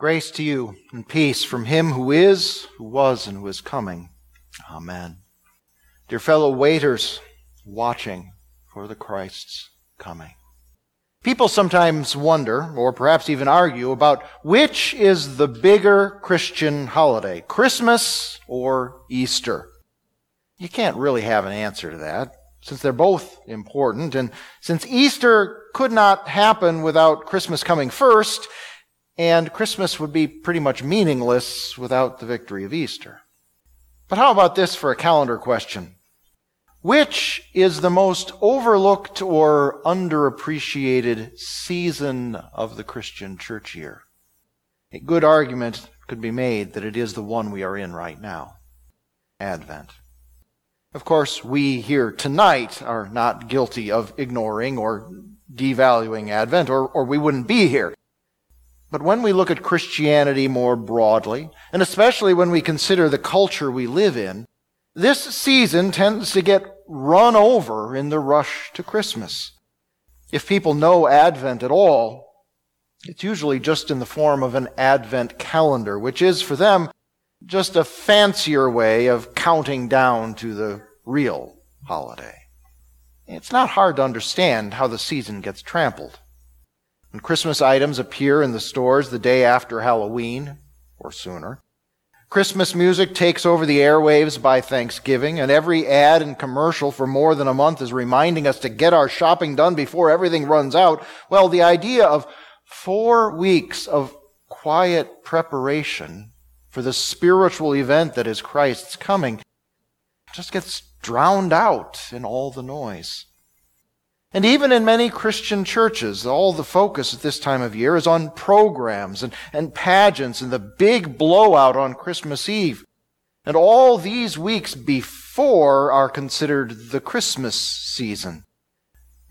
Grace to you and peace from him who is, who was, and who is coming. Amen. Dear fellow waiters, watching for the Christ's coming. People sometimes wonder, or perhaps even argue, about which is the bigger Christian holiday, Christmas or Easter. You can't really have an answer to that, since they're both important, and since Easter could not happen without Christmas coming first, and Christmas would be pretty much meaningless without the victory of Easter. But how about this for a calendar question? Which is the most overlooked or underappreciated season of the Christian church year? A good argument could be made that it is the one we are in right now Advent. Of course, we here tonight are not guilty of ignoring or devaluing Advent, or, or we wouldn't be here. But when we look at Christianity more broadly, and especially when we consider the culture we live in, this season tends to get run over in the rush to Christmas. If people know Advent at all, it's usually just in the form of an Advent calendar, which is for them just a fancier way of counting down to the real holiday. It's not hard to understand how the season gets trampled. When Christmas items appear in the stores the day after Halloween, or sooner, Christmas music takes over the airwaves by Thanksgiving, and every ad and commercial for more than a month is reminding us to get our shopping done before everything runs out. Well, the idea of four weeks of quiet preparation for the spiritual event that is Christ's coming just gets drowned out in all the noise. And even in many Christian churches, all the focus at this time of year is on programs and, and pageants and the big blowout on Christmas Eve. And all these weeks before are considered the Christmas season.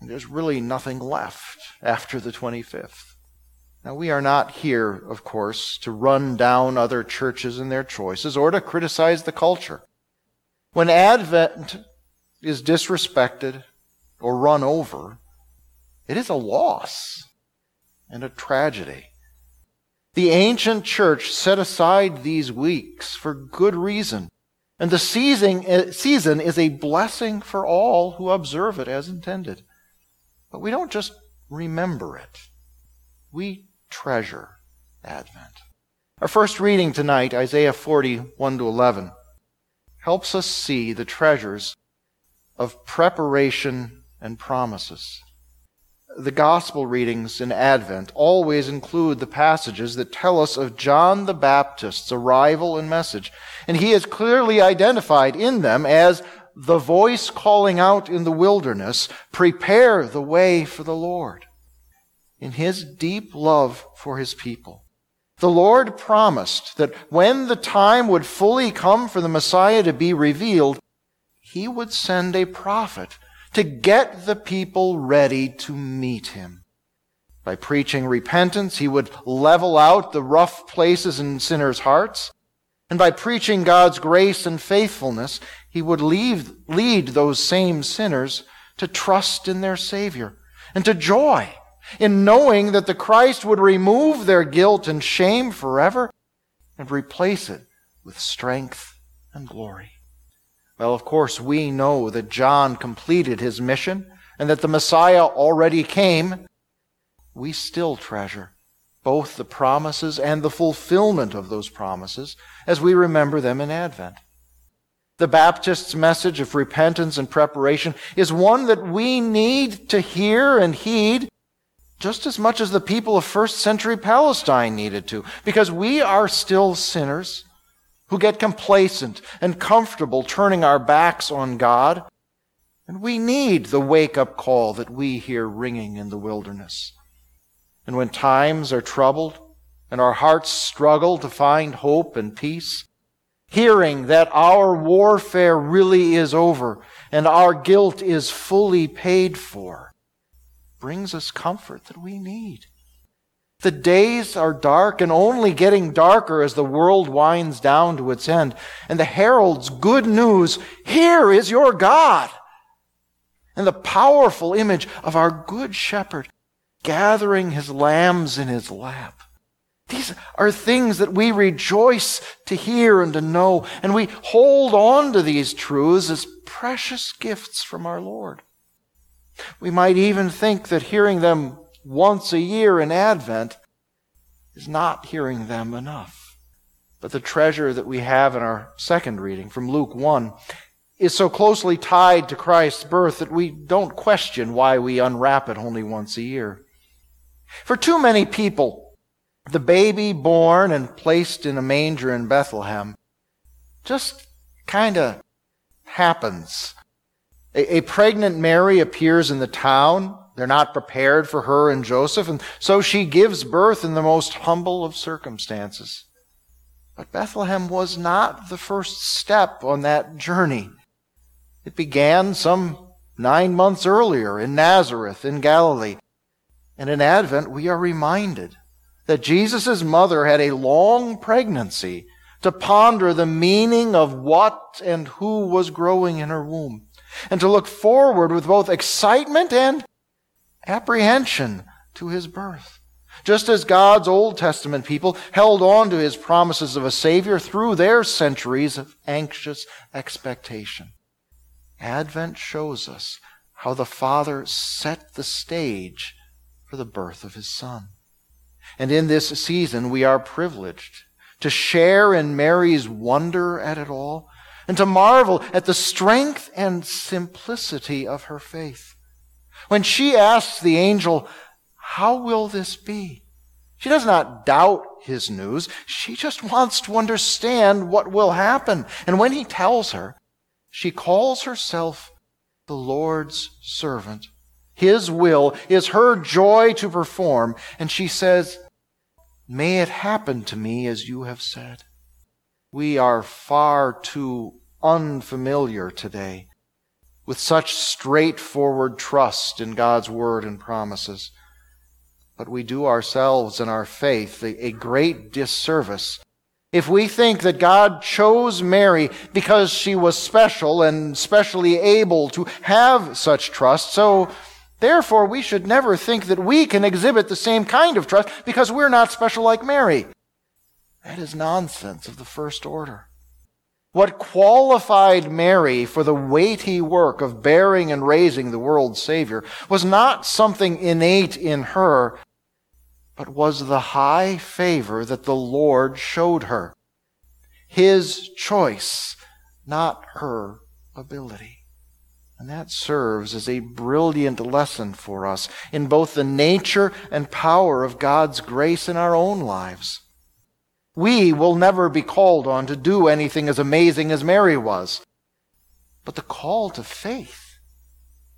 And there's really nothing left after the 25th. Now, we are not here, of course, to run down other churches and their choices or to criticize the culture. When Advent is disrespected or run over, it is a loss and a tragedy. The ancient church set aside these weeks for good reason. And the season, eh, season is a blessing for all who observe it as intended. But we don't just remember it. We treasure Advent. Our first reading tonight, Isaiah 40, 1 to 11, helps us see the treasures of preparation and promises. The gospel readings in Advent always include the passages that tell us of John the Baptist's arrival and message, and he is clearly identified in them as the voice calling out in the wilderness, prepare the way for the Lord. In his deep love for his people, the Lord promised that when the time would fully come for the Messiah to be revealed, he would send a prophet to get the people ready to meet him. By preaching repentance, he would level out the rough places in sinners' hearts. And by preaching God's grace and faithfulness, he would leave, lead those same sinners to trust in their Savior and to joy in knowing that the Christ would remove their guilt and shame forever and replace it with strength and glory. Well, of course, we know that John completed his mission and that the Messiah already came. We still treasure both the promises and the fulfillment of those promises as we remember them in Advent. The Baptist's message of repentance and preparation is one that we need to hear and heed just as much as the people of first century Palestine needed to, because we are still sinners who get complacent and comfortable turning our backs on God. And we need the wake up call that we hear ringing in the wilderness. And when times are troubled and our hearts struggle to find hope and peace, hearing that our warfare really is over and our guilt is fully paid for brings us comfort that we need. The days are dark and only getting darker as the world winds down to its end. And the herald's good news, here is your God. And the powerful image of our good shepherd gathering his lambs in his lap. These are things that we rejoice to hear and to know, and we hold on to these truths as precious gifts from our Lord. We might even think that hearing them once a year in Advent is not hearing them enough. But the treasure that we have in our second reading from Luke 1 is so closely tied to Christ's birth that we don't question why we unwrap it only once a year. For too many people, the baby born and placed in a manger in Bethlehem just kind of happens. A, a, pregnant Mary appears in the town. They're not prepared for her and Joseph, and so she gives birth in the most humble of circumstances. But Bethlehem was not the first step on that journey. It began some nine months earlier in Nazareth in Galilee. And in Advent, we are reminded that Jesus' mother had a long pregnancy to ponder the meaning of what and who was growing in her womb, and to look forward with both excitement and apprehension to his birth. Just as God's Old Testament people held on to his promises of a Savior through their centuries of anxious expectation. Advent shows us how the Father set the stage for the birth of his Son. And in this season, we are privileged to share in Mary's wonder at it all and to marvel at the strength and simplicity of her faith. When she asks the angel, How will this be? She does not doubt his news. She just wants to understand what will happen. And when he tells her, she calls herself the Lord's servant his will is her joy to perform. And she says, May it happen to me as you have said. We are far too unfamiliar today with such straightforward trust in God's word and promises. But we do ourselves and our faith a, great disservice if we think that God chose Mary because she was special and specially able to have such trust, so Therefore, we should never think that we can exhibit the same kind of trust because we're not special like Mary. That is nonsense of the first order. What qualified Mary for the weighty work of bearing and raising the world's Savior was not something innate in her, but was the high favor that the Lord showed her. His choice, not her ability. And that serves as a brilliant lesson for us in both the nature and power of God's grace in our own lives. We will never be called on to do anything as amazing as Mary was. But the call to faith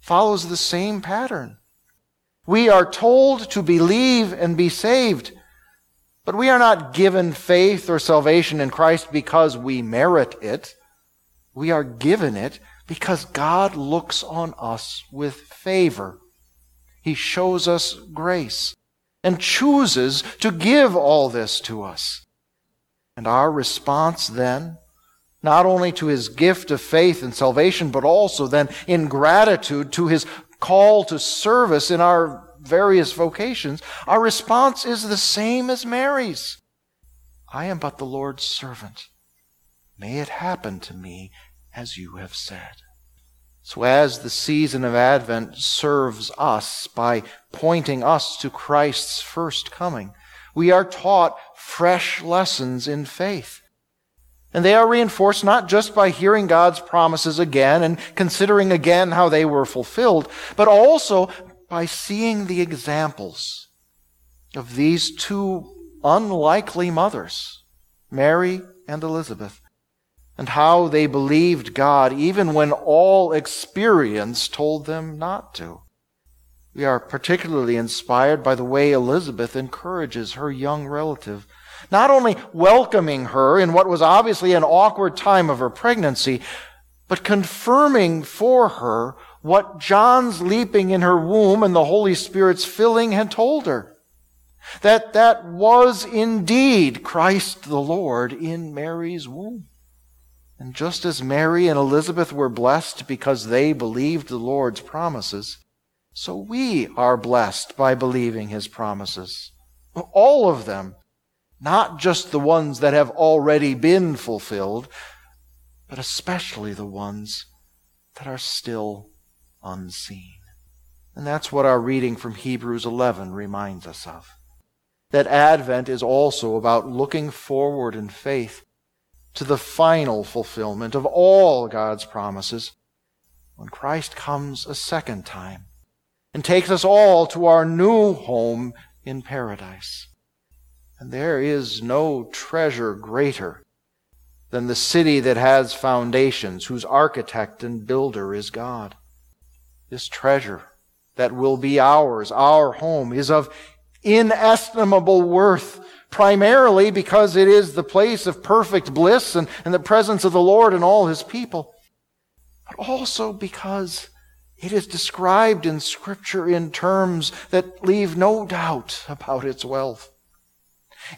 follows the same pattern. We are told to believe and be saved, but we are not given faith or salvation in Christ because we merit it. We are given it because God looks on us with favor. He shows us grace and chooses to give all this to us. And our response then, not only to his gift of faith and salvation, but also then in gratitude to his call to service in our various vocations, our response is the same as Mary's. I am but the Lord's servant. May it happen to me as you have said. So, as the season of Advent serves us by pointing us to Christ's first coming, we are taught fresh lessons in faith. And they are reinforced not just by hearing God's promises again and considering again how they were fulfilled, but also by seeing the examples of these two unlikely mothers, Mary and Elizabeth, and how they believed God even when all experience told them not to. We are particularly inspired by the way Elizabeth encourages her young relative, not only welcoming her in what was obviously an awkward time of her pregnancy, but confirming for her what John's leaping in her womb and the Holy Spirit's filling had told her. That that was indeed Christ the Lord in Mary's womb. And just as Mary and Elizabeth were blessed because they believed the Lord's promises, so we are blessed by believing his promises. All of them. not just the ones that have already been fulfilled, but especially the ones that are still unseen. And that's what our reading from Hebrews 11 reminds us of. That Advent is also about looking forward in faith to the final fulfillment of all God's promises when Christ comes a second time and takes us all to our new home in paradise. And there is no treasure greater than the city that has foundations, whose architect and builder is God. This treasure that will be ours, our home, is of inestimable worth, primarily because it is the place of perfect bliss and, and the presence of the Lord and all his people, but also because it is described in Scripture in terms that leave no doubt about its wealth.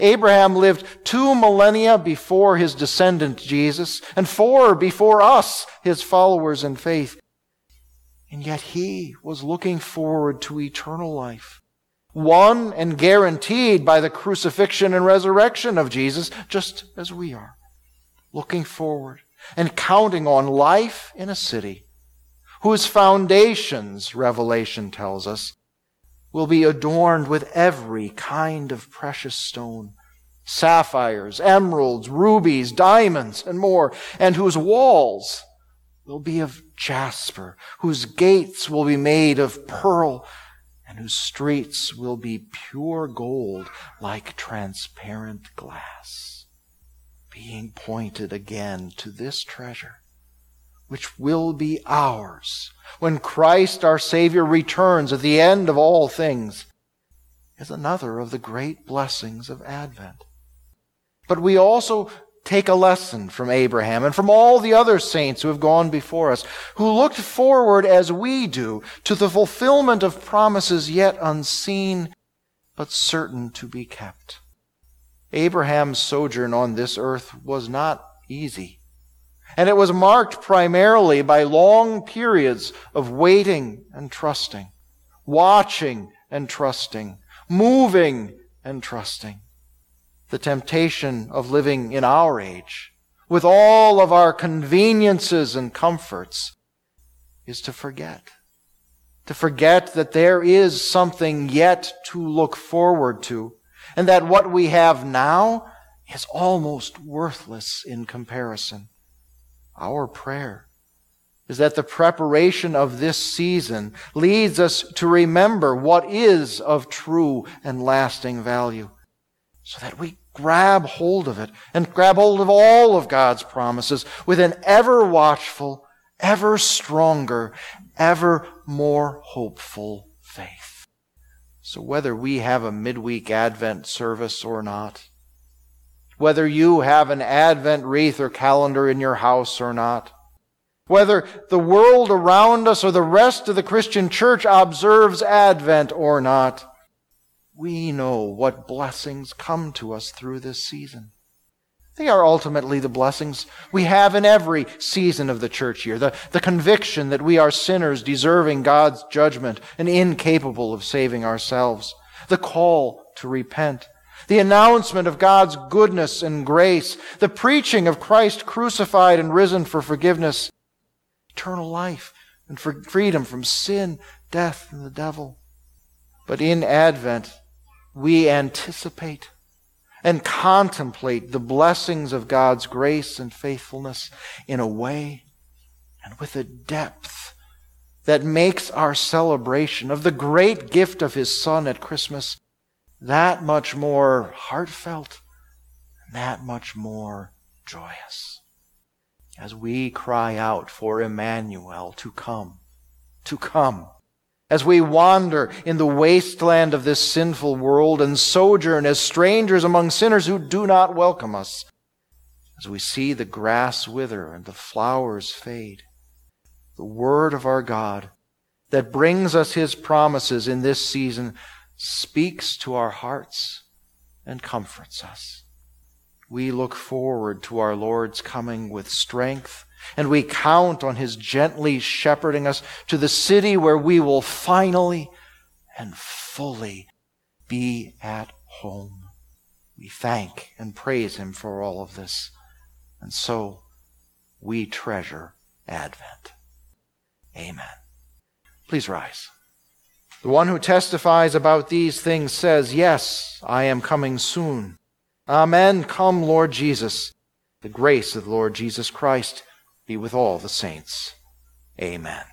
Abraham lived two millennia before his descendant Jesus, and four before us, his followers in faith. And yet he was looking forward to eternal life, won and guaranteed by the crucifixion and resurrection of Jesus, just as we are. Looking forward and counting on life in a city whose foundations, Revelation tells us, will be adorned with every kind of precious stone sapphires, emeralds, rubies, diamonds, and more, and whose walls will be of jasper, whose gates will be made of pearl, and whose streets will be pure gold like transparent glass, being pointed again to this treasure which will be ours when Christ our Savior returns at the end of all things, is another of the great blessings of Advent. But we also take a lesson from Abraham and from all the other saints who have gone before us, who looked forward as we do to the fulfillment of promises yet unseen, but certain to be kept. Abraham's sojourn on this earth was not easy. And it was marked primarily by long periods of waiting and trusting, watching and trusting, moving and trusting. The temptation of living in our age, with all of our conveniences and comforts, is to forget. To forget that there is something yet to look forward to, and that what we have now is almost worthless in comparison. Our prayer is that the preparation of this season leads us to remember what is of true and lasting value so that we grab hold of it and grab hold of all of God's promises with an ever watchful, ever stronger, ever more hopeful faith. So whether we have a midweek Advent service or not, whether you have an Advent wreath or calendar in your house or not, whether the world around us or the rest of the Christian church observes Advent or not, we know what blessings come to us through this season. They are ultimately the blessings we have in every season of the church year. The, the conviction that we are sinners deserving God's judgment and incapable of saving ourselves. The call to repent the announcement of God's goodness and grace, the preaching of Christ crucified and risen for forgiveness, eternal life, and for freedom from sin, death, and the devil. But in Advent, we anticipate and contemplate the blessings of God's grace and faithfulness in a way and with a depth that makes our celebration of the great gift of His Son at Christmas that much more heartfelt, that much more joyous. As we cry out for Emmanuel to come, to come, as we wander in the wasteland of this sinful world and sojourn as strangers among sinners who do not welcome us, as we see the grass wither and the flowers fade, the word of our God that brings us his promises in this season speaks to our hearts and comforts us. We look forward to our Lord's coming with strength, and we count on His gently shepherding us to the city where we will finally and fully be at home. We thank and praise him for all of this. And so we treasure Advent. Amen. Please rise. The one who testifies about these things says, Yes, I am coming soon. Amen. Come, Lord Jesus. The grace of the Lord Jesus Christ be with all the saints. Amen.